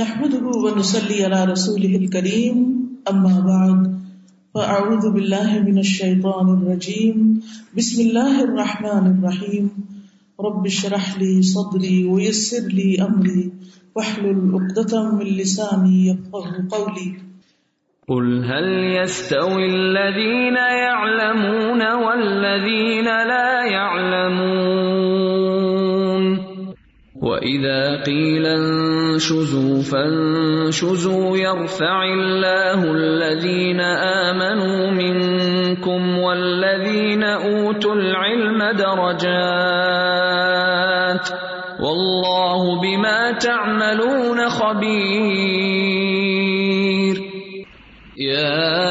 نحمده ونصلي على رسوله الكريم، أما بعد، فأعوذ بالله من الشيطان الرجيم. بسم الله الرحمن الرحيم. رب اشرح لي صدري ويسر لي أمري، واحلل عقدة من لساني يفقه قولي. قل هل يستوي الذين يعلمون والذين لا يعلمون؟ وإذا قيل انشزوا فانشزوا يرفع الله الذين آمنوا منكم والذين أوتوا العلم درجات والله بما تعملون خبير. يا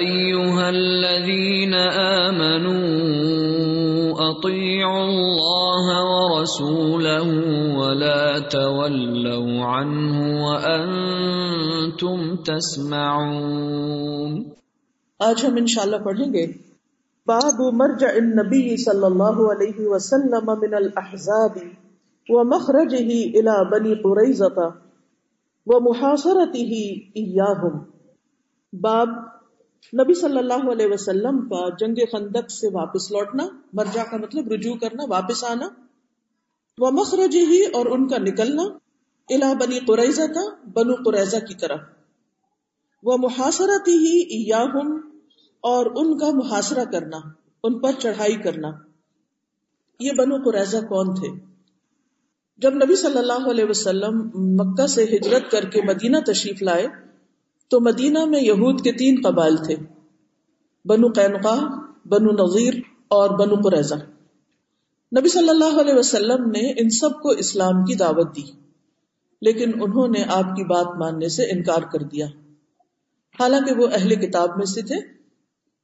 أيها الذين آمنوا، أطيعوا الله ورسوله ولا تولوا عنه وأنتم تسمعون. آج ہم انشاءاللہ پڑھیں گے. باب مرجع النبی صلی اللہ علیہ وسلم من الاحزاب ومخرجه الى بنی قریظہ ومحاصرته ایاہم. باب نبی صلی اللہ علیہ وسلم کا جنگ خندق سے واپس لوٹنا. مرجع کا مطلب رجوع کرنا، واپس آنا. وہ مخرج ہی اور ان کا نکلنا الہ بنی قریضہ تھا بنو قریضہ کی طرف۔ وہ محاصرتی ہی ایاہم، اور ان کا محاصرہ کرنا، ان پر چڑھائی کرنا۔ یہ بنو قریضہ کون تھے؟ جب نبی صلی اللہ علیہ وسلم مکہ سے ہجرت کر کے مدینہ تشریف لائے، تو مدینہ میں یہود کے تین قبائل تھے۔ بنو قینقا بنو نظیر اور بنو قریضہ نبی صلی اللہ علیہ وسلم نے ان سب کو اسلام کی دعوت دی، لیکن انہوں نے آپ کی بات ماننے سے انکار کر دیا۔ حالانکہ وہ اہل کتاب میں سے تھے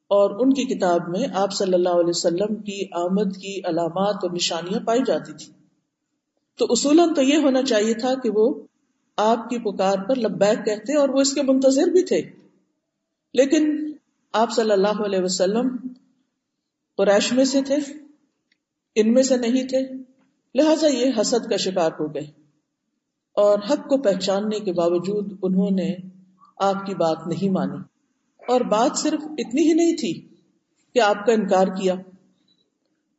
اور ان کی کتاب میں آپ صلی اللہ علیہ وسلم کی آمد کی علامات اور نشانیاں پائی جاتی تھی۔ تو اصولاً تو یہ ہونا چاہیے تھا کہ وہ آپ کی پکار پر لبیک کہتے اور وہ اس کے منتظر بھی تھے۔ لیکن آپ صلی اللہ علیہ وسلم قریش میں سے تھے۔ ان میں سے نہیں تھے۔ لہذا یہ حسد کا شکار ہو گئے۔ اور حق کو پہچاننے کے باوجود انہوں نے آپ کی بات نہیں مانی۔ اور بات صرف اتنی ہی نہیں تھی کہ آپ کا انکار کیا،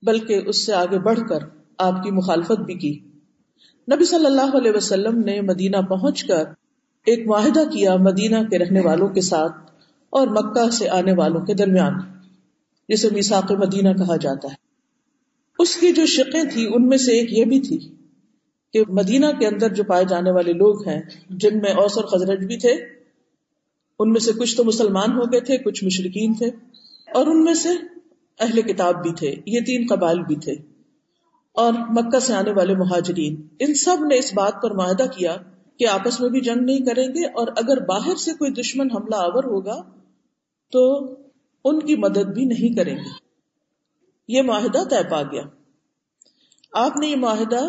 بلکہ اس سے آگے بڑھ کر آپ کی مخالفت بھی کی۔ نبی صلی اللہ علیہ وسلم نے مدینہ پہنچ کر ایک معاہدہ کیا مدینہ کے رہنے والوں کے ساتھ اور مکہ سے آنے والوں کے درمیان، جسے میساق مدینہ کہا جاتا ہے۔ اس کی جو شقیں تھی ان میں سے ایک یہ بھی تھی کہ مدینہ کے اندر جو پائے جانے والے لوگ ہیں، جن میں اوس اور خزرج بھی تھے، ان میں سے کچھ تو مسلمان ہو گئے تھے، کچھ مشرقین تھے، اور ان میں سے اہل کتاب بھی تھے یہ تین قبائل بھی تھے، اور مکہ سے آنے والے مہاجرین۔ ان سب نے اس بات پر معاہدہ کیا کہ آپس میں بھی جنگ نہیں کریں گے، اور اگر باہر سے کوئی دشمن حملہ آور ہوگا تو ان کی مدد بھی نہیں کریں گے۔ یہ معاہدہ طے پا گیا۔ آپ نے یہ معاہدہ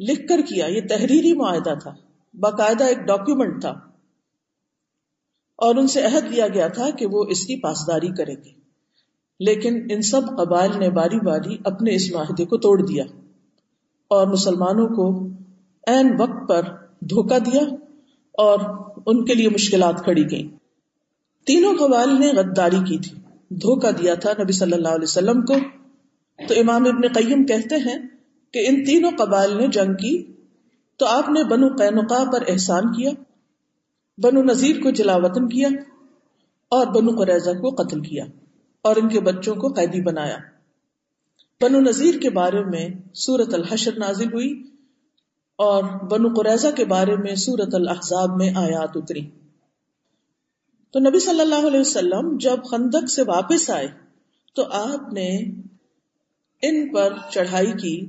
لکھ کر کیا، یہ تحریری معاہدہ تھا، باقاعدہ ایک ڈاکیومنٹ تھا۔ اور ان سے عہد لیا گیا تھا کہ وہ اس کی پاسداری کریں گے۔ لیکن ان سب قبائل نے باری باری اپنے اس معاہدے کو توڑ دیا اور مسلمانوں کو عین وقت پر دھوکہ دیا اور ان کے لیے مشکلات کھڑی گئیں۔ تینوں قبائل نے غداری کی تھی۔ دھوکہ دیا تھا نبی صلی اللہ علیہ وسلم کو۔ تو امام ابن قیم کہتے ہیں کہ ان تینوں قبائل نے جنگ کی تو آپ نے بنو قینقا پر احسان کیا، بنو نذیر کو جلا وطن کیا اور بنو قریضہ کو قتل کیا اور ان کے بچوں کو قیدی بنایا۔ بنو نذیر کے بارے میں سورت الحشر نازل ہوئی اور بنو قریضہ کے بارے میں سورت الحضاب میں آیات اتری۔ تو نبی صلی اللہ علیہ وسلم جب خندق سے واپس آئے تو آپ نے ان پر چڑھائی کی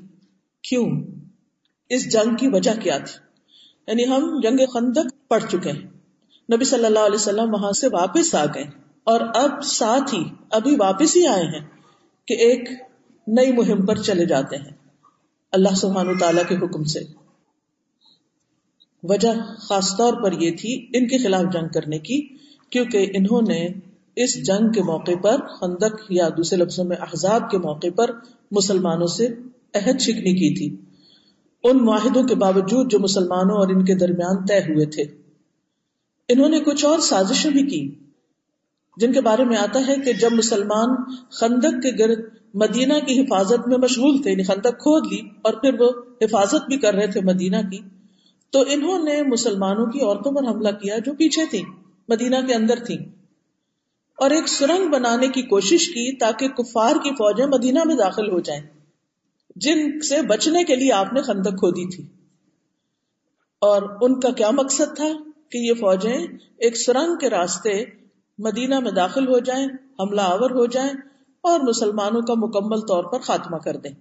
کیوں؟ اس جنگ کی وجہ کیا تھی؟ یعنی ہم جنگ خندق پڑھ چکے ہیں۔ نبی صلی اللہ علیہ وسلم وہاں سے واپس آ گئے اور اب ساتھ ہی ابھی واپس ہی آئے ہیں کہ ایک نئی مہم پر چلے جاتے ہیں۔ اللہ سبحانہ تعالی کے حکم سے۔ وجہ خاص طور پر یہ تھی ان کے خلاف جنگ کرنے کی، کیونکہ انہوں نے اس جنگ کے موقع پر، خندق یا دوسرے لفظوں میں احزاب کے موقع پر مسلمانوں سے عہد شکنی کی تھی۔ ان معاہدوں کے باوجود جو مسلمانوں اور ان کے درمیان طے ہوئے تھے۔ انہوں نے کچھ اور سازشیں بھی کی، جن کے بارے میں آتا ہے کہ جب مسلمان خندق کے گرد مدینہ کی حفاظت میں مشغول تھے یعنی خندق کھود لی اور پھر وہ حفاظت بھی کر رہے تھے مدینہ کی، تو انہوں نے مسلمانوں کی عورتوں پر حملہ کیا جو پیچھے تھی مدینہ کے اندر تھی اور ایک سرنگ بنانے کی کوشش کی تاکہ کفار کی فوجیں مدینہ میں داخل ہو جائیں، جن سے بچنے کے لیے آپ نے خندق کھودی تھی۔ اور ان کا کیا مقصد تھا کہ یہ فوجیں ایک سرنگ کے راستے مدینہ میں داخل ہو جائیں، حملہ آور ہو جائیں اور مسلمانوں کا مکمل طور پر خاتمہ کر دیں۔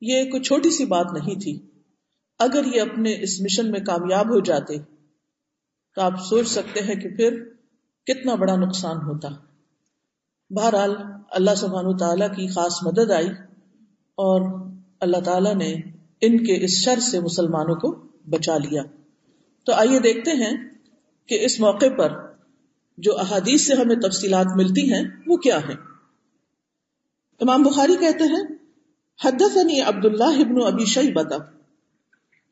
یہ کوئی چھوٹی سی بات نہیں تھی۔ اگر یہ اپنے اس مشن میں کامیاب ہو جاتے تو آپ سوچ سکتے ہیں کہ پھر کتنا بڑا نقصان ہوتا۔ بہرحال اللہ سبحانہ تعالیٰ کی خاص مدد آئی اور اللہ تعالیٰ نے ان کے اس شر سے مسلمانوں کو بچا لیا۔ تو آئیے دیکھتے ہیں کہ اس موقع پر جو احادیث سے ہمیں تفصیلات ملتی ہیں، وہ کیا ہیں۔ امام بخاری کہتے ہیں حدثني عبد الله ابن ابي شيبه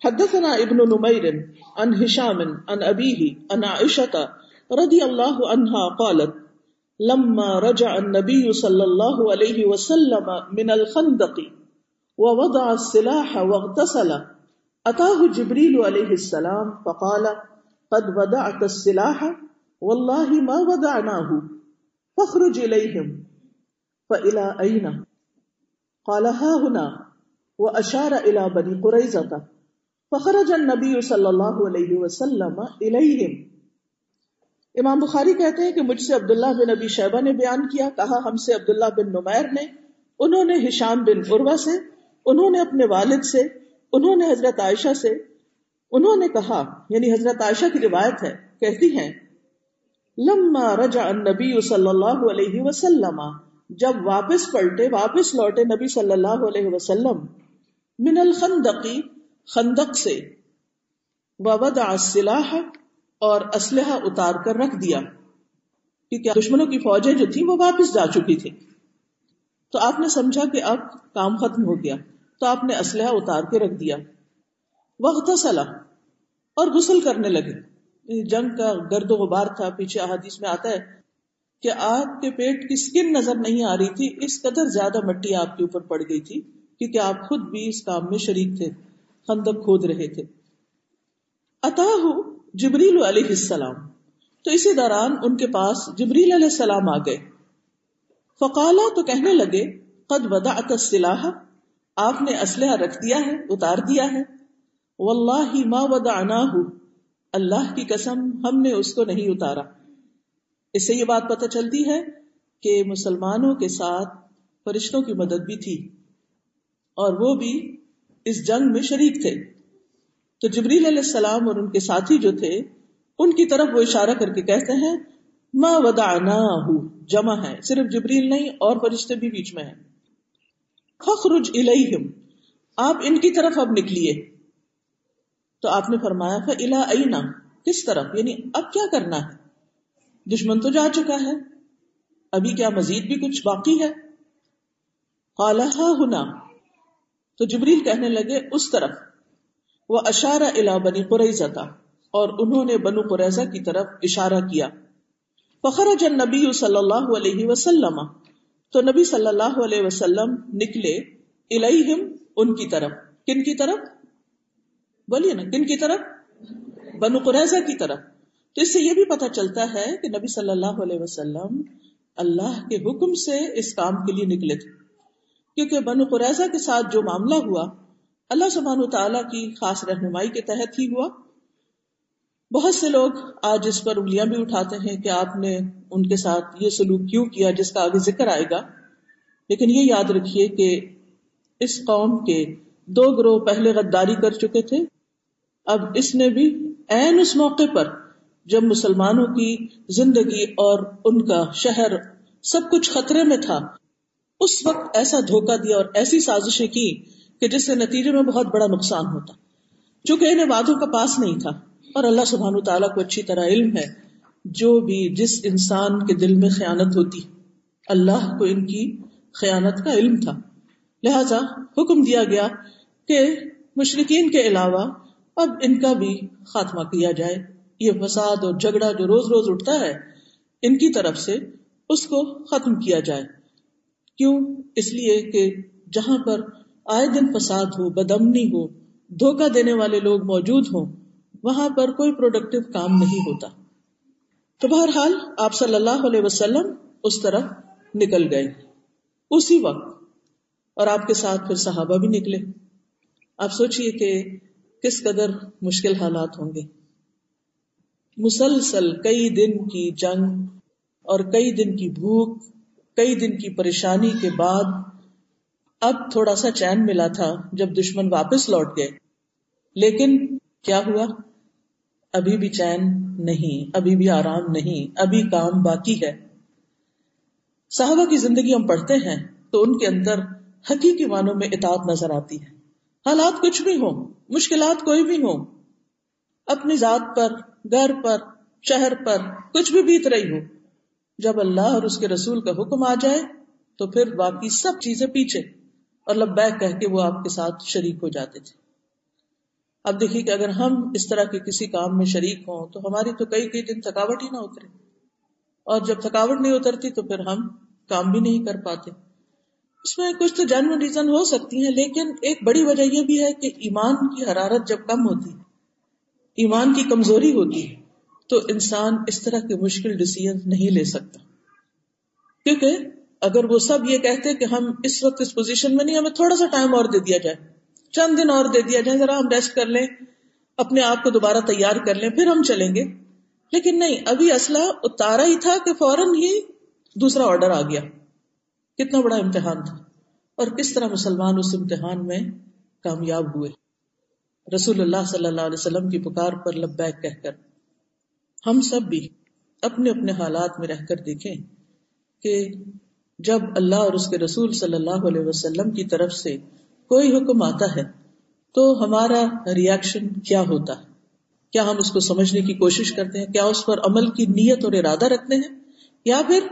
حدثنا ابن نمير عن هشام عن ابيه عن عائشه رضي الله عنها قالت، لما رجع النبي صلى الله عليه وسلم من الخندق ووضع السلاح واغتسل، اتاه جبريل عليه السلام فقال، قد ودعت السلاح والله ما ودعناه فاخرج اليهم فالى اين قال، ها هنا واشار الى بني قريظه فخرج النبي صلى الله عليه وسلم اليهم امام بخاری کہتے ہیں کہ مجھ سے عبداللہ بن ابی شیبہ نے بیان کیا، کہا ہم سے عبداللہ بن نمیر نے، انہوں نے ہشام بن عروا سے، انہوں نے اپنے والد سے، انہوں نے حضرت عائشہ سے۔ انہوں نے کہا یعنی حضرت عائشہ کی روایت ہے، کہتی ہیں، لما رجع النبی صلی اللہ علیہ وسلم، جب واپس پلٹے، واپس لوٹے نبی صلی اللہ علیہ وسلم، من الخندقی، خندق سے، ووضع السلاح اور اسلحہ اتار کر رکھ دیا۔ کیونکہ دشمنوں کی فوجیں جو تھی وہ واپس جا چکی تھی تو آپ نے سمجھا کہ اب کام ختم ہو گیا۔ تو آپ نے اسلحہ اتار کے رکھ دیا۔ وقت اور غسل کرنے لگے۔ یعنی جنگ کا گرد و غبار تھا۔ پیچھے احادیث میں آتا ہے کہ آپ کے پیٹ کی سکن نظر نہیں آ رہی تھی۔ اس قدر زیادہ مٹی آپ کے اوپر پڑ گئی تھی کیونکہ آپ خود بھی اس کام میں شریک تھے۔ خندق کھود رہے تھے۔ اتاہ جبریل علیہ السلام۔ تو اسی دوران ان کے پاس جبریل علیہ السلام آ گئے۔ فقالا تو کہنے لگے، قد ودعت السلاح، آپ نے اسلحہ رکھ دیا ہے، اتار دیا ہے۔ واللہ ما ودعناہ اللہ کی قسم ہم نے اس کو نہیں اتارا۔ اس سے یہ بات پتہ چلتی ہے کہ مسلمانوں کے ساتھ فرشتوں کی مدد بھی تھی اور وہ بھی اس جنگ میں شریک تھے۔ تو جبریل علیہ السلام اور ان کے ساتھی جو تھے، ان کی طرف وہ اشارہ کر کے کہتے ہیں، ما ودعنا جمع ہے، صرف جبریل نہیں، اور فرشتے بھی بیچ میں ہیں۔ فخرج الیہم، آپ ان کی طرف اب نکلیے۔ تو آپ نے فرمایا فلا اینا کس طرف؟ یعنی اب کیا کرنا ہے؟ دشمن تو جا چکا ہے۔ ابھی کیا مزید بھی کچھ باقی ہے؟ قال ہاں، ہنا۔ تو جبریل کہنے لگے، اس طرف۔ وہ اشارہ الا بنی قریضہ تھا اور انہوں نے بنو قریضہ کی طرف اشارہ کیا۔ فخرج النبی صلی اللہ علیہ وسلم، تو نبی صلی اللہ علیہ وسلم نکلے الیہم ان کی طرف۔ کن کی طرف؟ بولیے نا، کن کی طرف؟ بنو قریضہ کی طرف۔ تو اس سے یہ بھی پتہ چلتا ہے کہ نبی صلی اللہ علیہ وسلم اللہ کے حکم سے اس کام کے لیے نکلے تھے۔ کیونکہ بنو قریضہ کے ساتھ جو معاملہ ہوا اللہ سبحان تعالیٰ کی خاص رہنمائی کے تحت ہی ہوا۔ بہت سے لوگ آج اس پر انگلیاں بھی اٹھاتے ہیں کہ آپ نے ان کے ساتھ یہ سلوک کیوں کیا جس کا آگے ذکر آئے گا۔ لیکن یہ یاد رکھیے کہ اس قوم کے دو گروہ پہلے غداری کر چکے تھے۔ اب اس نے بھی این اس موقع پر جب مسلمانوں کی زندگی اور ان کا شہر سب کچھ خطرے میں تھا، اس وقت ایسا دھوکہ دیا اور ایسی سازشیں کی کہ جس سے نتیجے میں بہت بڑا نقصان ہوتا۔ چونکہ انہیں وادوں کا پاس نہیں تھا، اور اللہ سبحان تعالیٰ کو اچھی طرح علم ہے۔ جو بھی جس انسان کے دل میں خیانت ہوتی، اللہ کو ان کی خیانت کا علم تھا۔ لہذا حکم دیا گیا کہ مشرقین کے علاوہ اب ان کا بھی خاتمہ کیا جائے۔ یہ فساد اور جھگڑا جو روز روز اٹھتا ہے، ان کی طرف سے اس کو ختم کیا جائے۔ کیوں؟ اس لیے کہ جہاں پر آئے دن فساد ہو بدمنی ہو، دھوکہ دینے والے لوگ موجود ہوں، وہاں پر کوئی پروڈکٹیو کام نہیں ہوتا۔ تو بہرحال آپ صلی اللہ علیہ وسلم اس طرح نکل گئے۔ اسی وقت اور آپ کے ساتھ پھر صحابہ بھی نکلے۔ آپ سوچئے کہ کس قدر مشکل حالات ہوں گے۔ مسلسل کئی دن کی جنگ اور کئی دن کی بھوک، کئی دن کی پریشانی کے بعد اب تھوڑا سا چین ملا تھا جب دشمن واپس لوٹ گئے۔ لیکن کیا ہوا؟ ابھی بھی چین نہیں، ابھی بھی آرام نہیں، ابھی کام باقی ہے۔ صحابہ کی زندگی ہم پڑھتے ہیں تو ان کے اندر حقیقی معنوں میں اطاعت نظر آتی ہے۔ حالات کچھ بھی ہوں، مشکلات کوئی بھی ہوں، اپنی ذات پر، گھر پر، شہر پر، کچھ بھی بیت رہی ہو جب اللہ اور اس کے رسول کا حکم آ جائے تو پھر باقی سب چیزیں پیچھے۔ اور لبیک کہہ کے وہ آپ کے ساتھ شریک ہو جاتے تھے۔ اب دیکھیے کہ اگر ہم اس طرح کے کسی کام میں شریک ہوں تو ہماری تو کئی کئی دن تھکاوٹ ہی نہ اترے۔ اور جب تھکاوٹ نہیں اترتی تو پھر ہم کام بھی نہیں کر پاتے۔ اس میں کچھ تو جنم ریزن ہو سکتی ہیں، لیکن ایک بڑی وجہ یہ بھی ہے کہ ایمان کی حرارت جب کم ہوتی ہے، ایمان کی کمزوری ہوتی ہے، تو انسان اس طرح کے مشکل ڈسیزن نہیں لے سکتا۔ کیونکہ اگر وہ سب یہ کہتے کہ ہم اس وقت اس پوزیشن میں نہیں، ہمیں تھوڑا سا ٹائم اور دے دیا جائے۔ چند دن اور دے دیا جائے، ذرا ہم ریسٹ کر لیں، اپنے آپ کو دوبارہ تیار کر لیں، پھر ہم چلیں گے۔ لیکن نہیں، ابھی اسلحہ اتارا ہی تھا کہ فوراً ہی دوسرا آرڈر آ گیا۔ کتنا بڑا امتحان تھا۔ اور کس طرح مسلمان اس امتحان میں کامیاب ہوئے۔ رسول اللہ صلی اللہ علیہ وسلم کی پکار پر لبیک کہہ کر۔ ہم سب بھی اپنے اپنے حالات میں رہ کر دیکھیں کہ جب اللہ اور اس کے رسول صلی اللہ علیہ وسلم کی طرف سے کوئی حکم آتا ہے، تو ہمارا ریئیکشن کیا ہوتا ہے؟ کیا ہم اس کو سمجھنے کی کوشش کرتے ہیں؟ کیا اس پر عمل کی نیت اور ارادہ رکھتے ہیں؟ یا پھر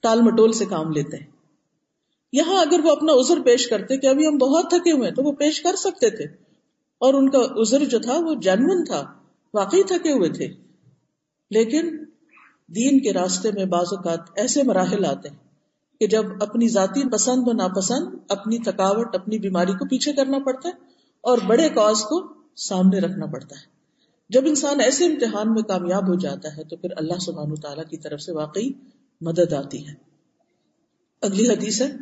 ٹال مٹول سے کام لیتے ہیں؟ یہاں اگر وہ اپنا عذر پیش کرتے، کہ ابھی ہم بہت تھکے ہوئے تو وہ پیش کر سکتے تھے۔ اور ان کا عذر جو تھا، وہ جنون تھا، واقعی تھکے ہوئے تھے۔ لیکن دین کے راستے میں بعض اوقات ایسے مراحل آتے ہیں کہ جب اپنی ذاتی پسند و ناپسند، اپنی تھکاوٹ، اپنی بیماری کو پیچھے کرنا پڑتا ہے اور بڑے کاز کو سامنے رکھنا پڑتا ہے۔ جب انسان ایسے امتحان میں کامیاب ہو جاتا ہے تو پھر اللہ سبحانہ تعالیٰ کی طرف سے واقعی مدد آتی ہے۔ اگلی حدیث ہے۔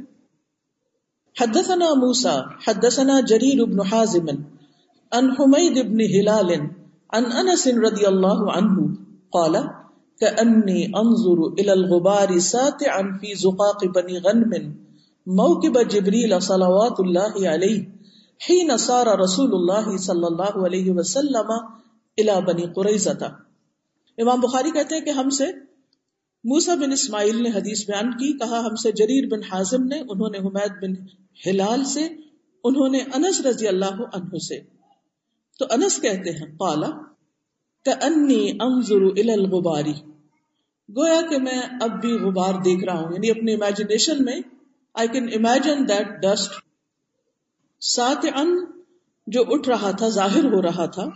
حدثنا موسا حدثنا جریر بن حازم ان حمید بن ہلال ان انس رضی اللہ عنہ قال كأني انظر الى الغبار ساتعا في زقاق بني غنم، موكب جبريل صلوات الله عليه، حين صار رسول الله صلى الله عليه وسلم الى بني قريظه امام بخاری کہتے ہیں کہ ہم سے موسا بن اسماعیل نے حدیث بیان کی، کہا ہم سے جریر بن حازم نے، انہوں نے حمید بن ہلال سے، انہوں نے انس رضی اللہ عنہ سے۔ تو انس کہتے ہیں قالا انی انظر الى الغباری گویا کہ میں اب بھی غبار دیکھ رہا ہوں یعنی اپنے امیجنیشن میں I can imagine that dust sat in جو اٹھ رہا تھا، ظاہر ہو رہا تھا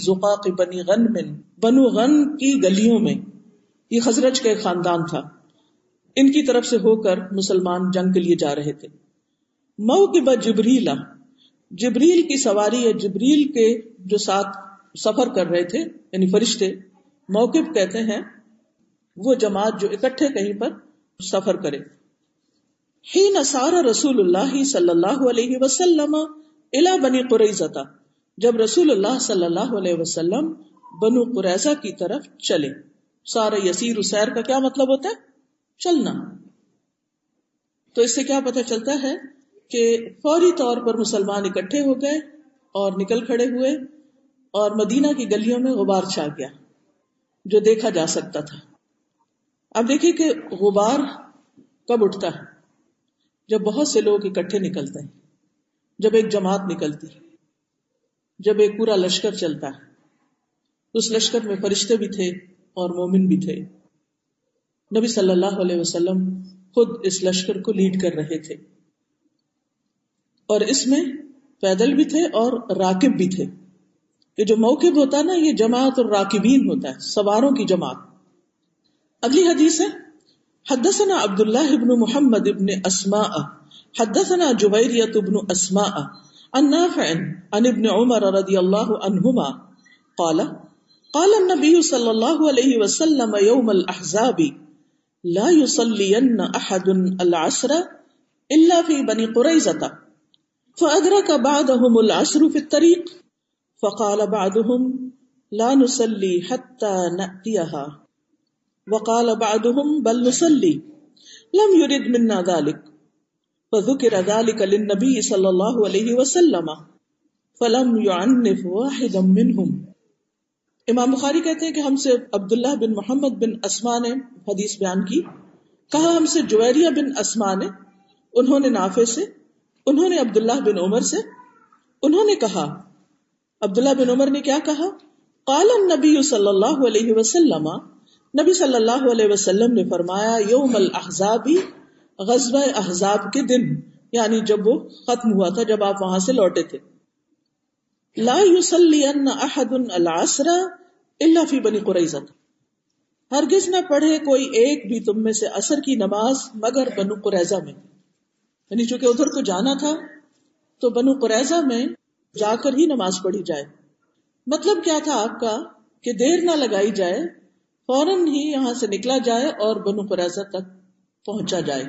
زقاق بنی غن من، بنو غن کی گلیوں میں۔ یہ خزرج کا ایک خاندان تھا۔ ان کی طرف سے ہو کر مسلمان جنگ کے لیے جا رہے تھے۔ مئو کے بعد جبریل جبریل کی سواری یا جبریل کے جو ساتھ سفر کر رہے تھے یعنی فرشتے موقف کہتے ہیں، وہ جماعت جو اکٹھے کہیں پر سفر کرے۔ ہی نسار رسول اللہ صلی اللہ علیہ وسلم الا بنی قریضہ جب رسول اللہ صلی اللہ علیہ وسلم بنو قریضہ کی طرف چلے۔ سارا یسیر اسیر کا کیا مطلب ہوتا ہے؟ چلنا۔ تو اس سے کیا پتا چلتا ہے کہ فوری طور پر مسلمان اکٹھے ہو گئے اور نکل کھڑے ہوئے۔ اور مدینہ کی گلیوں میں غبار چھا گیا جو دیکھا جا سکتا تھا۔ اب دیکھیے کہ غبار کب اٹھتا ہے۔ جب بہت سے لوگ اکٹھے نکلتے ہیں۔ جب ایک جماعت نکلتی جب ایک پورا لشکر چلتا ہے۔ اس لشکر میں فرشتے بھی تھے اور مومن بھی تھے۔ نبی صلی اللہ علیہ وسلم خود اس لشکر کو لیڈ کر رہے تھے۔ اور اس میں پیدل بھی تھے اور راکب بھی تھے۔ یہ جو موقب ہوتا ہے نا، یہ جماعت اور راکبین ہوتا ہے، سواروں کی جماعت۔ اگلی حدیث ہے، حدثنا عبد الله ابن محمد ابن اسماء، حدثنا جبيرية ابن اسماء، عن نافع، عن ابن عمر رضي الله عنهما قال قال النبي صلى الله عليه وسلم يوم الاحزاب، لا يصلين احد العصر الا في بني قريظه فادرك بعضهم العصر في الطريق فقال بعضهم لا نصلي حتى ناتيها وقال بعضهم بل نصلي. لم يرد منا ذلك. فذكر ذلك للنبي صلى الله عليه وسلم. فلم يعنف واحدا منهم. امام بخاری کہتے ہیں کہ ہم سے عبداللہ بن محمد بن اسما نے حدیث بیان کی. کہا ہم سے جویریہ بن اسما نے. انہوں نے نافع سے، انہوں نے عبداللہ بن عمر سے، انہوں نے کہا عبداللہ بن عمر نے کیا کہا؟ قال النبی صلی اللہ علیہ وسلم، نبی صلی اللہ علیہ وسلم نے فرمایا، یوم الحضابی غزب احزاب کے دن یعنی جب وہ ختم ہوا تھا، جب آپ وہاں سے لوٹے تھے۔ لا احد العصر الا فی بنی قریظہ۔ ہرگز نہ پڑھے کوئی ایک بھی تم میں سے اثر کی نماز مگر بنو قریظہ میں۔ یعنی چونکہ ادھر کو جانا تھا، تو بنو قریظہ میں جا کر ہی نماز پڑھی جائے۔ مطلب کیا تھا آپ کا کہ دیر نہ لگائی جائے، فوراً ہی یہاں سے نکلا جائے اور بنو قریضہ تک پہنچا جائے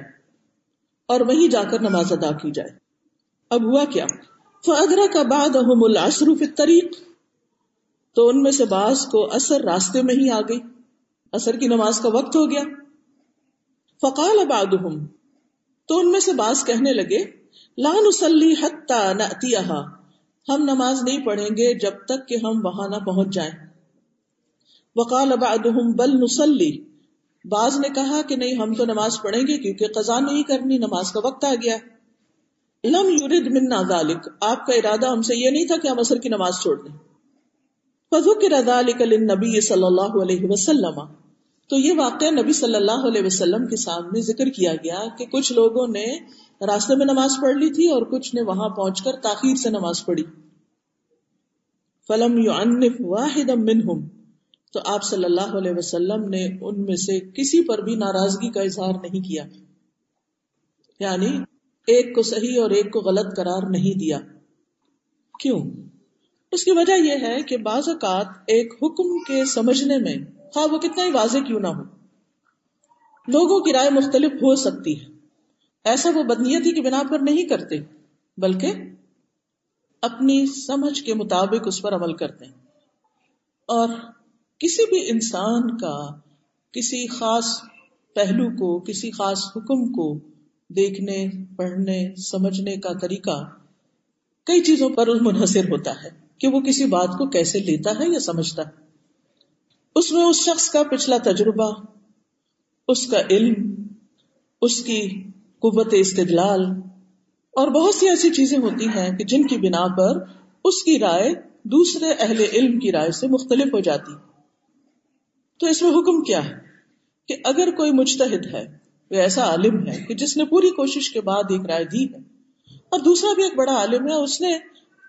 اور وہیں جا کر نماز ادا کی جائے۔ اب ہوا کیا؟ فدرا کا بعد طریق تو ان میں سے بعض کو اثر راستے میں ہی آ گئی۔ اثر کی نماز کا وقت ہو گیا۔ فقال اباد تو ان میں سے بعض کہنے لگے لان اسلی حتہ نہ ہم نماز نہیں پڑھیں گے جب تک کہ ہم وہاں نہ پہنچ جائیں۔ وقال بعضهم بل نصلي بعض نے کہا کہ نہیں، ہم تو نماز پڑھیں گے کیونکہ قضا نہیں کرنی، نماز کا وقت آ گیا۔ لم يرد منا ذلك آپ کا ارادہ ہم سے یہ نہیں تھا کہ ہم اثر کی نماز چھوڑ دیں۔ فذكر ذلك للنبي صلی اللہ علیہ وسلم۔ تو یہ واقعہ نبی صلی اللہ علیہ وسلم کے سامنے ذکر کیا گیا کہ کچھ لوگوں نے راستے میں نماز پڑھ لی تھی اور کچھ نے وہاں پہنچ کر تاخیر سے نماز پڑھی۔ فلم يعنف واحدا منهم۔ تو آپ صلی اللہ علیہ وسلم نے ان میں سے کسی پر بھی ناراضگی کا اظہار نہیں کیا۔ یعنی ایک کو صحیح اور ایک کو غلط قرار نہیں دیا۔ کیوں؟ اس کی وجہ یہ ہے کہ بعض اوقات ایک حکم کے سمجھنے میں خواہ وہ کتنا ہی واضح کیوں نہ ہو۔ لوگوں کی رائے مختلف ہو سکتی ہے۔ ایسا وہ بدنیتی کی بنا پر نہیں کرتے، بلکہ اپنی سمجھ کے مطابق اس پر عمل کرتے ہیں۔ اور کسی بھی انسان کا کسی خاص پہلو کو، کسی خاص حکم کو دیکھنے، پڑھنے، سمجھنے کا طریقہ کئی چیزوں پر منحصر ہوتا ہے کہ وہ کسی بات کو کیسے لیتا ہے یا سمجھتا ہے۔ اس میں اس شخص کا پچھلا تجربہ، اس کا علم، اس کی قوت استدلال، اور بہت سی ایسی چیزیں ہوتی ہیں کہ جن کی بنا پر اس کی رائے دوسرے اہل علم کی رائے سے مختلف ہو جاتی۔ تو اس میں حکم کیا ہے کہ اگر کوئی مجتہد ہے، کوئی ایسا عالم ہے کہ جس نے پوری کوشش کے بعد ایک رائے دی ہے، اور دوسرا بھی ایک بڑا عالم ہے، اس نے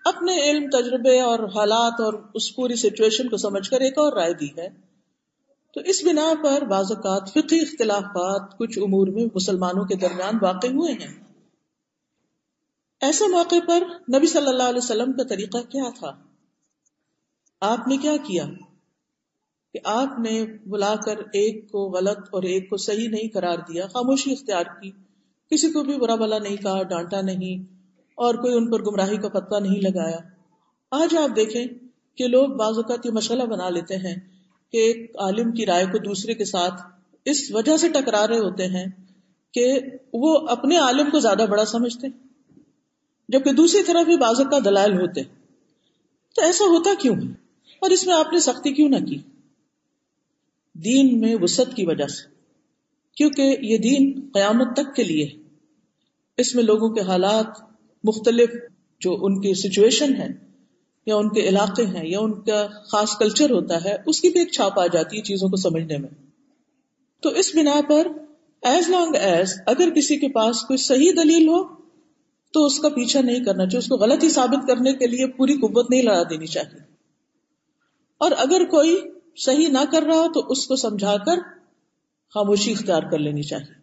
اپنے علم، تجربے اور حالات اور اس پوری سچویشن کو سمجھ کر ایک اور رائے دی ہے۔ تو اس بنا پر بعض اوقات فقی اختلافات کچھ امور میں مسلمانوں کے درمیان واقع ہوئے ہیں۔ ایسے موقع پر نبی صلی اللہ علیہ وسلم کا طریقہ کیا تھا؟ آپ نے کیا کیا؟ کہ آپ نے بلا کر ایک کو غلط اور ایک کو صحیح نہیں قرار دیا، خاموشی اختیار کی، کسی کو بھی برا بلا نہیں کہا، ڈانٹا نہیں اور کوئی ان پر گمراہی کا پتہ نہیں لگایا۔ آج آپ دیکھیں کہ لوگ بعض اوقات یہ مشغلہ بنا لیتے ہیں کہ ایک عالم کی رائے کو دوسرے کے ساتھ اس وجہ سے ٹکرا رہے ہوتے ہیں کہ وہ اپنے عالم کو زیادہ بڑا سمجھتے جبکہ دوسری طرف بھی بعض کا دلائل ہوتے تو ایسا ہوتا کیوں اور اس میں آپ نے سختی کیوں نہ کی؟ دین میں وسط کی وجہ سے۔ کیونکہ یہ دین قیامت تک کے لیے اس میں لوگوں کے حالات مختلف جو ان کی سچویشن ہے یا ان کے علاقے ہیں، یا ان کا خاص کلچر ہوتا ہے، اس کی بھی ایک چھاپ آ جاتی ہے چیزوں کو سمجھنے میں۔ تو اس بنا پر ایز لانگ ایز اگر کسی کے پاس کوئی صحیح دلیل ہو، تو اس کا پیچھا نہیں کرنا چاہیے، اس کو غلط ہی ثابت کرنے کے لیے پوری قوت نہیں لڑا دینی چاہیے۔ اور اگر کوئی صحیح نہ کر رہا ہو، تو اس کو سمجھا کر خاموشی اختیار کر لینی چاہیے۔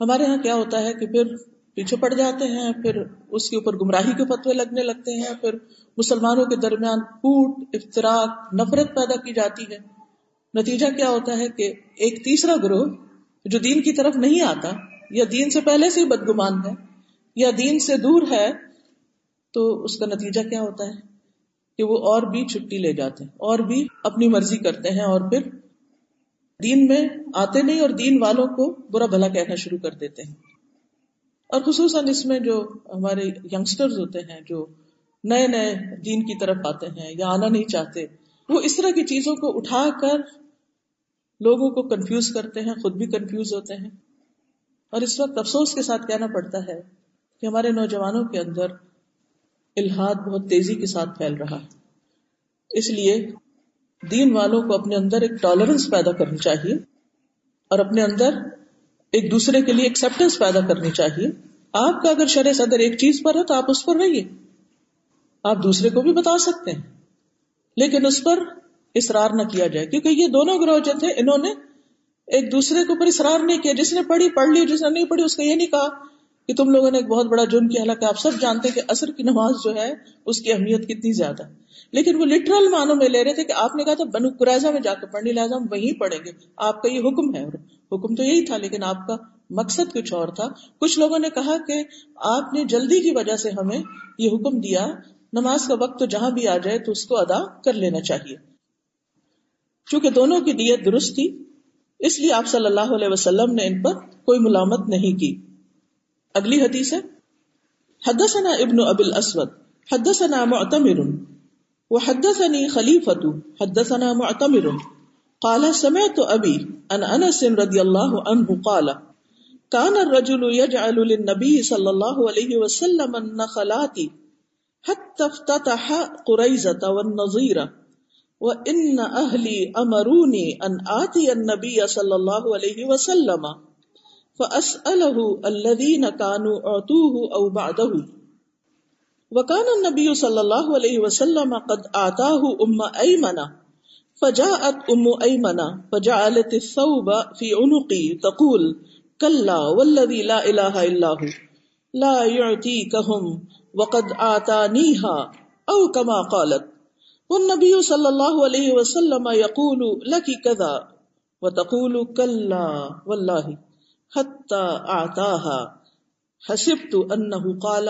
ہمارے یہاں کیا ہوتا ہے کہ پھر پیچھے پڑ جاتے ہیں، پھر اس کے اوپر گمراہی کے فتوے لگنے لگتے ہیں، پھر مسلمانوں کے درمیان پوٹ افطراک نفرت پیدا کی جاتی ہے۔ نتیجہ کیا ہوتا ہے کہ ایک تیسرا گروہ جو دین کی طرف نہیں آتا، یا دین سے پہلے سے بدگمان ہے، یا دین سے دور ہے، تو اس کا نتیجہ کیا ہوتا ہے کہ وہ اور بھی چھٹی لے جاتے ہیں، اور بھی اپنی مرضی کرتے ہیں، اور پھر دین میں آتے نہیں اور دین والوں کو برا بھلا کہنا شروع کر دیتے ہیں۔ اور خصوصاً اس میں جو ہمارے یگسٹر ہوتے ہیں، جو نئے نئے دین کی طرف آتے ہیں یا آنا نہیں چاہتے، وہ اس طرح کی چیزوں کو اٹھا کر لوگوں کو کنفیوز کرتے ہیں، خود بھی کنفیوز ہوتے ہیں۔ اور اس وقت افسوس کے ساتھ کہنا پڑتا ہے کہ ہمارے نوجوانوں کے اندر الحاد بہت تیزی کے ساتھ پھیل رہا ہے۔ اس لیے دین والوں کو اپنے اندر ایک ٹالرنس پیدا کرنی چاہیے اور اپنے اندر ایک دوسرے کے لیے ایکسپٹینس پیدا کرنی چاہیے۔ آپ کا اگر شرح صدر ایک چیز پر ہے تو آپ اس پر رہیے۔ آپ دوسرے کو بھی بتا سکتے ہیں۔ لیکن اس پر اصرار نہ کیا جائے۔ کیونکہ یہ دونوں گروہ جو تھے، انہوں نے ایک دوسرے کے اوپر اصرار نہیں کیا۔ جس نے پڑھی، پڑھ لی، جس نے نہیں پڑھی، اس کا یہ نہیں کہا۔ کہ تم لوگوں نے ایک بہت بڑا جرم کیا، حالانکہ آپ سب جانتے کہ اثر کی نماز جو ہے، اس کی اہمیت کتنی زیادہ۔ لیکن وہ لٹرل معنوں میں لے رہے تھے کہ آپ نے کہا تھا، بنو قرضہ میں جا کے پڑھنے لہٰذا ہم وہیں پڑھیں گے۔ آپ کا یہ حکم ہے۔ حکم تو یہی تھا، لیکن آپ کا مقصد کچھ اور تھا۔ کچھ لوگوں نے کہا کہ آپ نے جلدی کی وجہ سے ہمیں یہ حکم دیا، نماز کا وقت تو جہاں بھی آ جائے تو اس کو ادا کر لینا چاہیے۔ چونکہ دونوں کی نیت درست تھی، اس لیے آپ صلی اللہ علیہ وسلم نے ان پر کوئی ملامت نہیں کی۔ اگلی حدیث ہے، حدثنا ابن ابل اسود حدثنا معتمر وحدثني خليفة حدثنا معتمر. قال، سمعت ابي ان انس رضي الله عنه قال كان الرجل يجعل للنبي صلى الله عليه وسلم النخلات حتى افتتح قريزة والنظير وان اهلي امروني ان اتي النبي صلى الله عليه وسلم. فأسأله الذين كانوا أعطوه أو بعده. وكان النبي صلى الله عليه وسلم قد آتاه أم أيمن. فجاءت أم أيمن فجعلت الثوب في عنقي تقول كلا والذي لا إله إلا هو. لا يعطيكهم وقد آتانيها أو كما قالت. والنبي صلى الله عليه وسلم يقول لك كذا. وتقول كلا والله. حسبت انه قال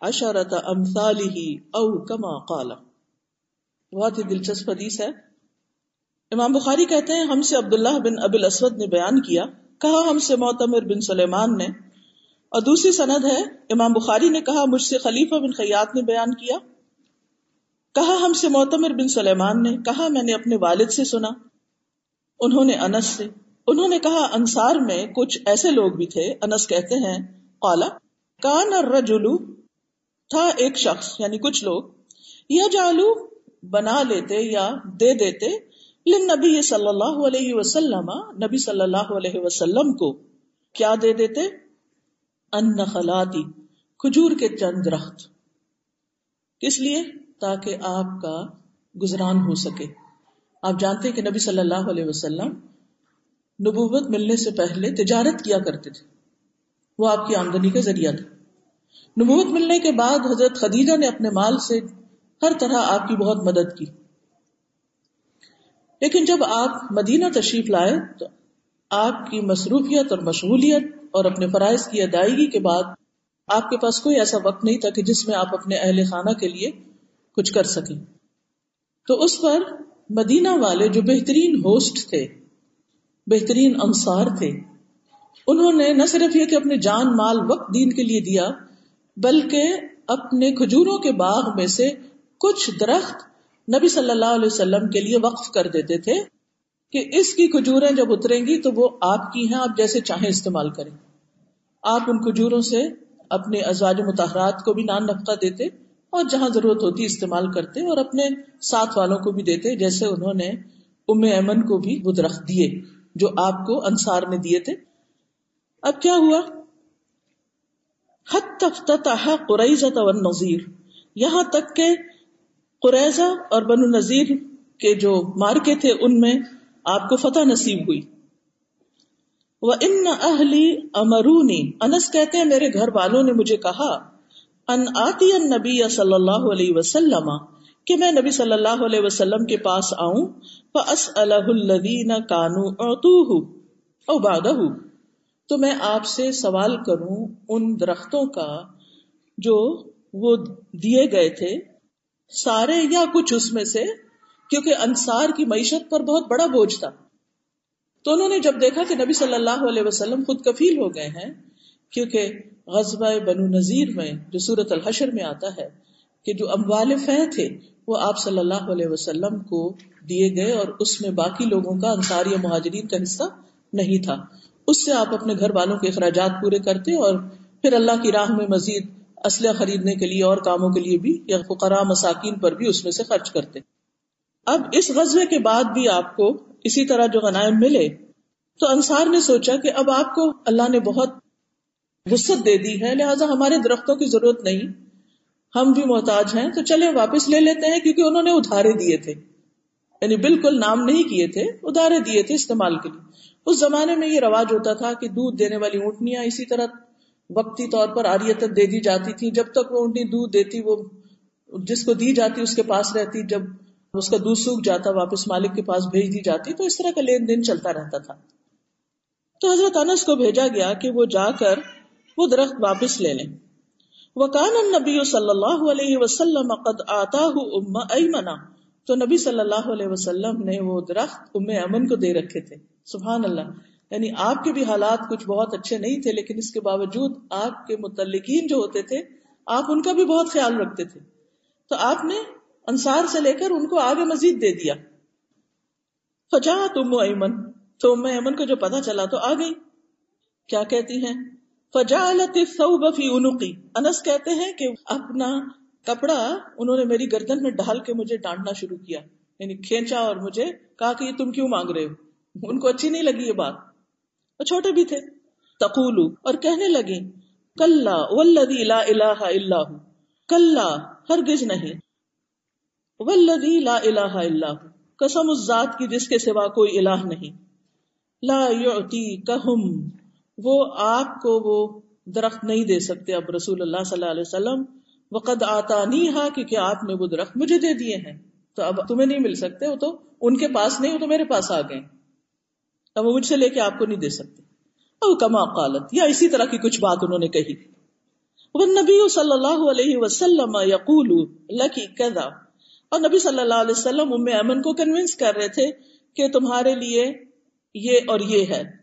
عشرت امثاله او كما قال. بہت ہی دلچسپ حدیث ہے. امام بخاری کہتے ہیں ہم سے عبداللہ بن ابی الاسود نے بیان کیا، کہا ہم سے معتمر بن سلیمان نے. اور دوسری سند ہے، امام بخاری نے کہا مجھ سے خلیفہ بن خیات نے بیان کیا. کہا ہم سے معتمر بن سلیمان نے، کہا میں نے اپنے والد سے سنا، انہوں نے انس سے. انہوں نے کہا، انصار میں کچھ ایسے لوگ بھی تھے، انس کہتے ہیں، قالا، کان الرجل، تھا ایک شخص یعنی کچھ لوگ یا جالو بنا لیتے یا دے دیتے نبی صلی اللہ علیہ وسلم، نبی صلی اللہ علیہ وسلم کو۔ کیا دے دیتے؟ ان خلاتی، کھجور کے چند درخت کس لیے؟ تاکہ آپ کا گزران ہو سکے۔ آپ جانتے کہ نبی صلی اللہ علیہ وسلم نبوت ملنے سے پہلے تجارت کیا کرتے تھے۔ وہ آپ کی آمدنی کا ذریعہ تھا۔ نبوت ملنے کے بعد حضرت خدیجہ نے اپنے مال سے ہر طرح آپ کی بہت مدد کی۔ لیکن جب آپ مدینہ تشریف لائے تو آپ کی مصروفیت اور مشغولیت اور اپنے فرائض کی ادائیگی کے بعد آپ کے پاس کوئی ایسا وقت نہیں تھا کہ جس میں آپ اپنے اہل خانہ کے لیے کچھ کر سکیں۔ تو اس پر مدینہ والے جو بہترین ہوسٹ تھے بہترین انصار تھے۔ انہوں نے نہ صرف یہ کہ اپنے جان مال وقت دین کے لیے دیا، بلکہ اپنے کھجوروں کے باغ میں سے کچھ درخت نبی صلی اللہ علیہ وسلم کے لیے وقف کر دیتے تھے کہ اس کی کھجوریں جب اتریں گی تو وہ آپ کی ہیں، آپ جیسے چاہیں استعمال کریں۔ آپ ان کھجوروں سے اپنے ازواج متحرات کو بھی نان نفقہ دیتے اور جہاں ضرورت ہوتی استعمال کرتے اور اپنے ساتھ والوں کو بھی دیتے، جیسے انہوں نے ام ایمن کو بھی وہ درخت دیے۔ جو آپ کو انصار نے دیے تھے۔ اب کیا ہوا؟ حت تفتتح قریضہ والنظیر یہاں تک کہ قریضہ اور بنو نذیر کے جو مارکے تھے، ان میں آپ کو فتح نصیب ہوئی۔ وہ ان اہلی امرونی۔ انس کہتے ہیں، میرے گھر والوں نے مجھے کہا، ان آتی ان نبی صلی اللہ علیہ وسلم کہ میں نبی صلی اللہ علیہ وسلم کے پاس آؤں فس الدین کانو او بادہ تو میں آپ سے سوال کروں ان درختوں کا جو وہ دیے گئے تھے، سارے یا کچھ اس میں سے؟ کیونکہ انصار کی معیشت پر بہت بڑا بوجھ تھا۔ تو انہوں نے جب دیکھا کہ نبی صلی اللہ علیہ وسلم خود کفیل ہو گئے ہیں، کیونکہ غزبۂ بنو نذیر میں جو سورت الحشر میں آتا ہے کہ جو اموال فہ تھے، وہ آپ صلی اللہ علیہ وسلم کو دیے گئے اور اس میں باقی لوگوں کا انصار یا مہاجرین کا حصہ نہیں تھا۔ اس سے آپ اپنے گھر والوں کے اخراجات پورے کرتے اور پھر اللہ کی راہ میں مزید اسلحہ خریدنے کے لیے اور کاموں کے لیے بھی یا فقراء مساکین پر بھی اس میں سے خرچ کرتے۔ اب اس غزبے کے بعد بھی آپ کو اسی طرح جو غنائم ملے، تو انصار نے سوچا کہ اب آپ کو اللہ نے بہت وسط دے دی ہے، لہٰذا ہمارے درختوں کی ضرورت نہیں۔ ہم بھی محتاج ہیں، تو چلے واپس لے لیتے ہیں کیونکہ انہوں نے ادھارے دیے تھے۔ یعنی بالکل نام نہیں کیے تھے، ادھارے دیے تھے استعمال کے لیے۔ اس زمانے میں یہ رواج ہوتا تھا کہ دودھ دینے والی اونٹنیاں اسی طرح وقتی طور پر آریت دے دی جاتی تھی جب تک وہ اونٹنی دودھ دیتی، وہ جس کو دی جاتی، اس کے پاس رہتی، جب اس کا دودھ سوکھ جاتا، واپس مالک کے پاس بھیج دی جاتی، تو اس طرح کا لین دین چلتا رہتا تھا۔ تو حضرت انس کو بھیجا گیا کہ وہ جا کر وہ درخت واپس لے لیں۔ وہ کان نبی صلی اللہ علیہ وسلم قد آتا ام ایمنا تو نبی صلی اللہ علیہ وسلم نے وہ درخت ام امن کو دے رکھے تھے۔ سبحان اللہ۔ یعنی آپ کے بھی حالات کچھ بہت اچھے نہیں تھے، لیکن اس کے باوجود آپ کے متعلقین جو ہوتے تھے، آپ ان کا بھی بہت خیال رکھتے تھے۔ تو آپ نے انصار سے لے کر ان کو آگے مزید دے دیا۔ فجا تم ایمن تو ام ایمن کو جو پتا چلا تو آ گئی۔ کیا کہتی ہیں؟ فجا فی انقی انس کہتے ہیں کہ اپنا کپڑا انہوں نے میری گردن میں ڈال کے مجھے ڈانٹنا شروع کیا۔ یعنی کھینچا اور مجھے کہا کہ یہ تم کیوں مانگ رہے ہو؟ ان کو اچھی نہیں لگی یہ بات۔ وہ چھوٹے بھی تھے۔ تقولو، اور کہنے لگی کل ولدی لا الہ الا ہو۔ کل ہرگز نہیں۔ ولدی لا الہ الا ہو۔ قسم اس ذات کی جس کے سوا کوئی الہ نہیں۔ لا یعطی کہم وہ آپ کو وہ درخت نہیں دے سکتے۔ اب رسول اللہ صلی اللہ علیہ وسلم، وقد آتا نہیں ہا کیونکہ آپ نے وہ درخت مجھے دے دیے ہیں؟ تو اب تمہیں نہیں مل سکتے، وہ تو ان کے پاس نہیں، وہ تو میرے پاس آ گئے۔ اب وہ مجھ سے لے کے آپ کو نہیں دے سکتے۔ او کما قالت، یا اسی طرح کی کچھ بات انہوں نے کہی۔ وہ نبی صلی اللہ علیہ وسلم یقول لکی کذا اور نبی صلی اللہ علیہ وسلم ام امن کو کنوینس کر رہے تھے کہ تمہارے لیے یہ اور یہ ہے۔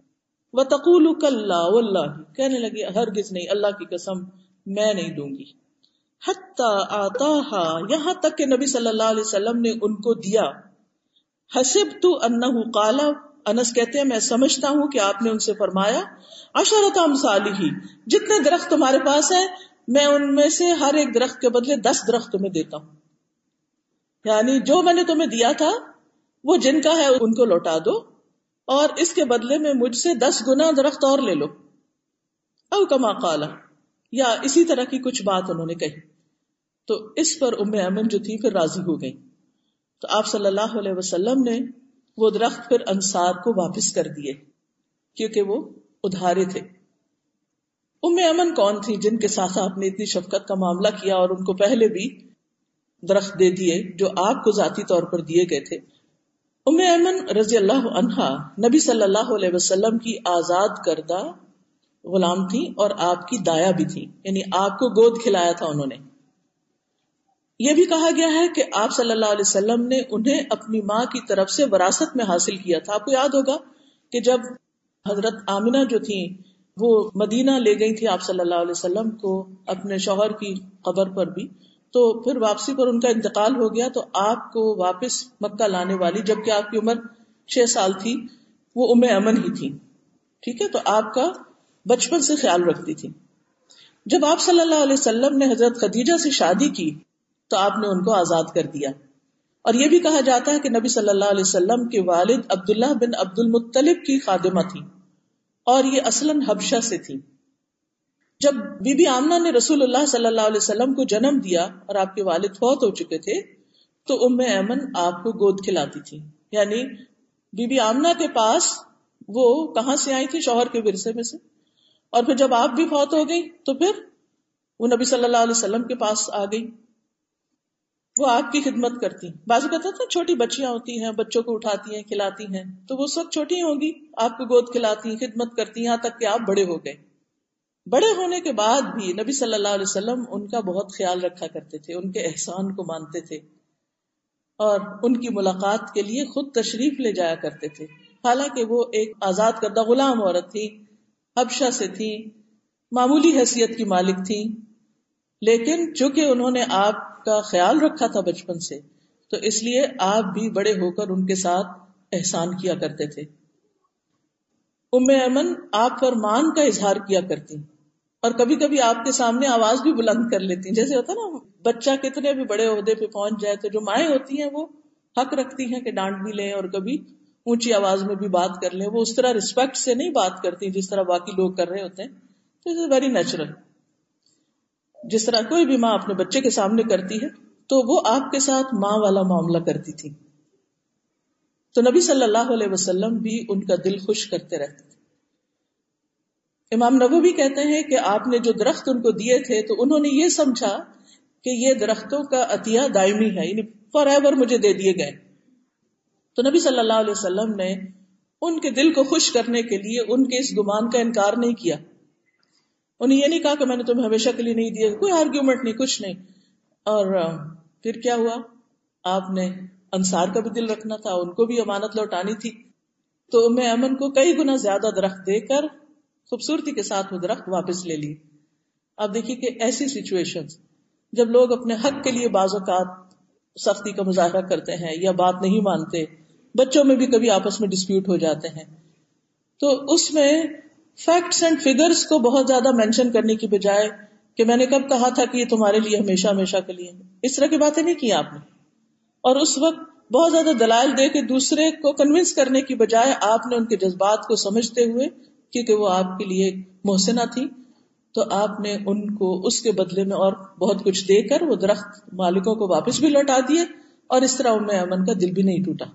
وہ تقول اللہ کہنے لگی ہرگز نہیں، اللہ کی قسم میں نہیں دوں گی۔ آتا یہاں تک کہ نبی صلی اللہ علیہ وسلم نے ان کو دیا۔ حسب تو ان کالا انس کہتے ہیں، میں سمجھتا ہوں کہ آپ نے ان سے فرمایا۔ اشرت ہی جتنے درخت تمہارے پاس ہیں، میں ان میں سے ہر ایک درخت کے بدلے دس درخت تمہیں دیتا ہوں۔ یعنی جو میں نے تمہیں دیا تھا، وہ جن کا ہے، ان کو لوٹا دو۔ اور اس کے بدلے میں مجھ سے دس گنا درخت اور لے لو۔ او کما کالا یا اسی طرح کی کچھ بات انہوں نے کہی۔ تو اس پر ام امن جو تھی پھر راضی ہو گئی۔ تو آپ صلی اللہ علیہ وسلم نے وہ درخت پھر انصار کو واپس کر دیے، کیونکہ وہ ادھارے تھے۔ ام امن کون تھی جن کے ساتھ آپ نے اتنی شفقت کا معاملہ کیا اور ان کو پہلے بھی درخت دے دیے جو آپ کو ذاتی طور پر دیے گئے تھے؟ ام ایمن رضی اللہ عنہا نبی صلی اللہ علیہ وسلم کی آزاد کردہ غلام تھی اور آپ کی دایا بھی تھی یعنی آپ کو گود کھلایا تھا انہوں نے۔ یہ بھی کہا گیا ہے کہ آپ صلی اللہ علیہ وسلم نے انہیں اپنی ماں کی طرف سے وراثت میں حاصل کیا تھا۔ آپ کو یاد ہوگا کہ جب حضرت آمنہ جو تھی وہ مدینہ لے گئی تھی آپ صلی اللہ علیہ وسلم کو اپنے شوہر کی قبر پر بھی۔ تو پھر واپسی پر ان کا انتقال ہو گیا تو آپ کو واپس مکہ لانے والی جبکہ آپ کی عمر چھ سال تھی، وہ ام امن ہی تھی۔ ٹھیک ہے؟ تو آپ کا بچپن سے خیال رکھتی تھی۔ جب آپ صلی اللہ علیہ وسلم نے حضرت خدیجہ سے شادی کی تو آپ نے ان کو آزاد کر دیا۔ اور یہ بھی کہا جاتا ہے کہ نبی صلی اللہ علیہ وسلم کے والد عبداللہ بن عبد المطلب کی خادمہ تھی اور یہ اصلاً حبشہ سے تھی جب بی بی آمنا نے رسول اللہ صلی اللہ علیہ وسلم کو جنم دیا اور آپ کے والد فوت ہو چکے تھے، تو ام ایمن آپ کو گود کھلاتی تھی۔ یعنی بی بی آمنا کے پاس وہ کہاں سے آئی تھی؟ شوہر کے ورثے میں سے۔ اور پھر جب آپ بھی فوت ہو گئی تو پھر وہ نبی صلی اللہ علیہ وسلم کے پاس آ گئی وہ آپ کی خدمت کرتی۔ بازو کہتا تھا، چھوٹی بچیاں ہوتی ہیں، بچوں کو اٹھاتی ہیں، کھلاتی ہیں۔ تو وہ سب چھوٹی ہوگی آپ کو گود کھلاتی، خدمت کرتی، یہاں تک کہ آپ بڑے ہو گئے۔ بڑے ہونے کے بعد بھی نبی صلی اللہ علیہ وسلم ان کا بہت خیال رکھا کرتے تھے، ان کے احسان کو مانتے تھے اور ان کی ملاقات کے لیے خود تشریف لے جایا کرتے تھے۔ حالانکہ وہ ایک آزاد کردہ غلام عورت تھی، حبشہ سے تھی، معمولی حیثیت کی مالک تھی۔ لیکن چونکہ انہوں نے آپ کا خیال رکھا تھا بچپن سے، تو اس لیے آپ بھی بڑے ہو کر ان کے ساتھ احسان کیا کرتے تھے۔ ام ایمن آپ پر مان کا اظہار کیا کرتی۔ اور کبھی کبھی آپ کے سامنے آواز بھی بلند کر لیتی جیسے ہوتا نا، بچہ کتنے بھی بڑے عہدے پہ پہنچ جائے تو جو مائیں ہوتی ہیں وہ حق رکھتی ہیں کہ ڈانٹ بھی لیں اور کبھی اونچی آواز میں بھی بات کر لیں۔ وہ اس طرح ریسپیکٹ سے نہیں بات کرتی جس طرح باقی لوگ کر رہے ہوتے ہیں۔ تو اٹ ویری نیچرل جس طرح کوئی بھی ماں اپنے بچے کے سامنے کرتی ہے، تو وہ آپ کے ساتھ ماں والا معاملہ کرتی تھی۔ تو نبی صلی اللہ علیہ وسلم بھی ان کا دل خوش کرتے رہتے۔ امام نبو بھی کہتے ہیں کہ آپ نے جو درخت ان کو دیے تھے تو انہوں نے یہ سمجھا کہ یہ درختوں کا عطیہ دائمی ہے یعنی فار ایور مجھے دے دیے گئے۔ تو نبی صلی اللہ علیہ وسلم نے ان کے دل کو خوش کرنے کے لیے ان کے اس گمان کا انکار نہیں کیا۔ انہیں یہ نہیں کہا کہ میں نے تمہیں ہمیشہ کے لیے نہیں دیا، کوئی آرگیومنٹ نہیں، کچھ نہیں۔ اور پھر کیا ہوا؟ آپ نے انصار کا بھی دل رکھنا تھا، ان کو بھی امانت لوٹانی تھی۔ تو میں امن کو کئی گنا زیادہ درخت دے کر خوبصورتی کے ساتھ وہ درخت واپس لے لی۔ اب دیکھیے کہ ایسی سچویشن جب لوگ اپنے حق کے لیے بعض اوقات سختی کا مظاہرہ کرتے ہیں یا بات نہیں مانتے، بچوں میں بھی کبھی آپس میں ڈسپیوٹ ہو جاتے ہیں۔ تو اس میں فیکٹس اینڈ فیگرس کو بہت زیادہ مینشن کرنے کی بجائے کہ میں نے کب کہا تھا کہ یہ تمہارے لیے ہمیشہ ہمیشہ کے لیے۔ اس طرح کی باتیں نہیں کی آپ نے۔ اور اس وقت بہت زیادہ دلائل دے کے دوسرے کو کنوینس کرنے کی بجائے آپ نے ان کے جذبات کو سمجھتے ہوئے کیونکہ وہ آپ کے لیے محسنہ تھی، تو آپ نے ان کو اس کے بدلے میں اور بہت کچھ دے کر وہ درخت مالکوں کو واپس بھی لوٹا دیے اور اس طرح ان میں امن کا دل بھی نہیں ٹوٹا۔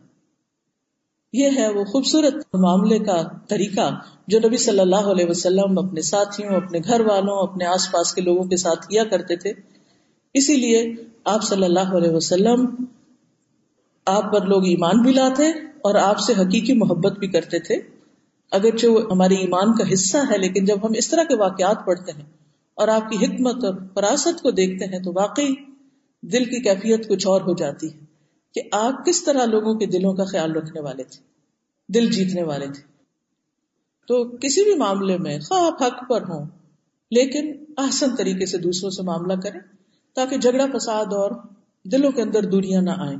یہ ہے وہ خوبصورت معاملے کا طریقہ جو نبی صلی اللہ علیہ وسلم اپنے ساتھیوں، اپنے گھر والوں، اپنے آس پاس کے لوگوں کے ساتھ کیا کرتے تھے۔ اسی لیے آپ صلی اللہ علیہ وسلم آپ پر لوگ ایمان بھی لاتے اور آپ سے حقیقی محبت بھی کرتے تھے۔ اگرچہ وہ ہماری ایمان کا حصہ ہے، لیکن جب ہم اس طرح کے واقعات پڑھتے ہیں اور آپ کی حکمت اور فراست کو دیکھتے ہیں تو واقعی دل کی کیفیت کچھ اور ہو جاتی ہے کہ آپ کس طرح لوگوں کے دلوں کا خیال رکھنے والے تھے، دل جیتنے والے تھے۔ تو کسی بھی معاملے میں خواہ حق پر ہوں، لیکن احسن طریقے سے دوسروں سے معاملہ کریں تاکہ جھگڑا فساد اور دلوں کے اندر دوریاں نہ آئیں۔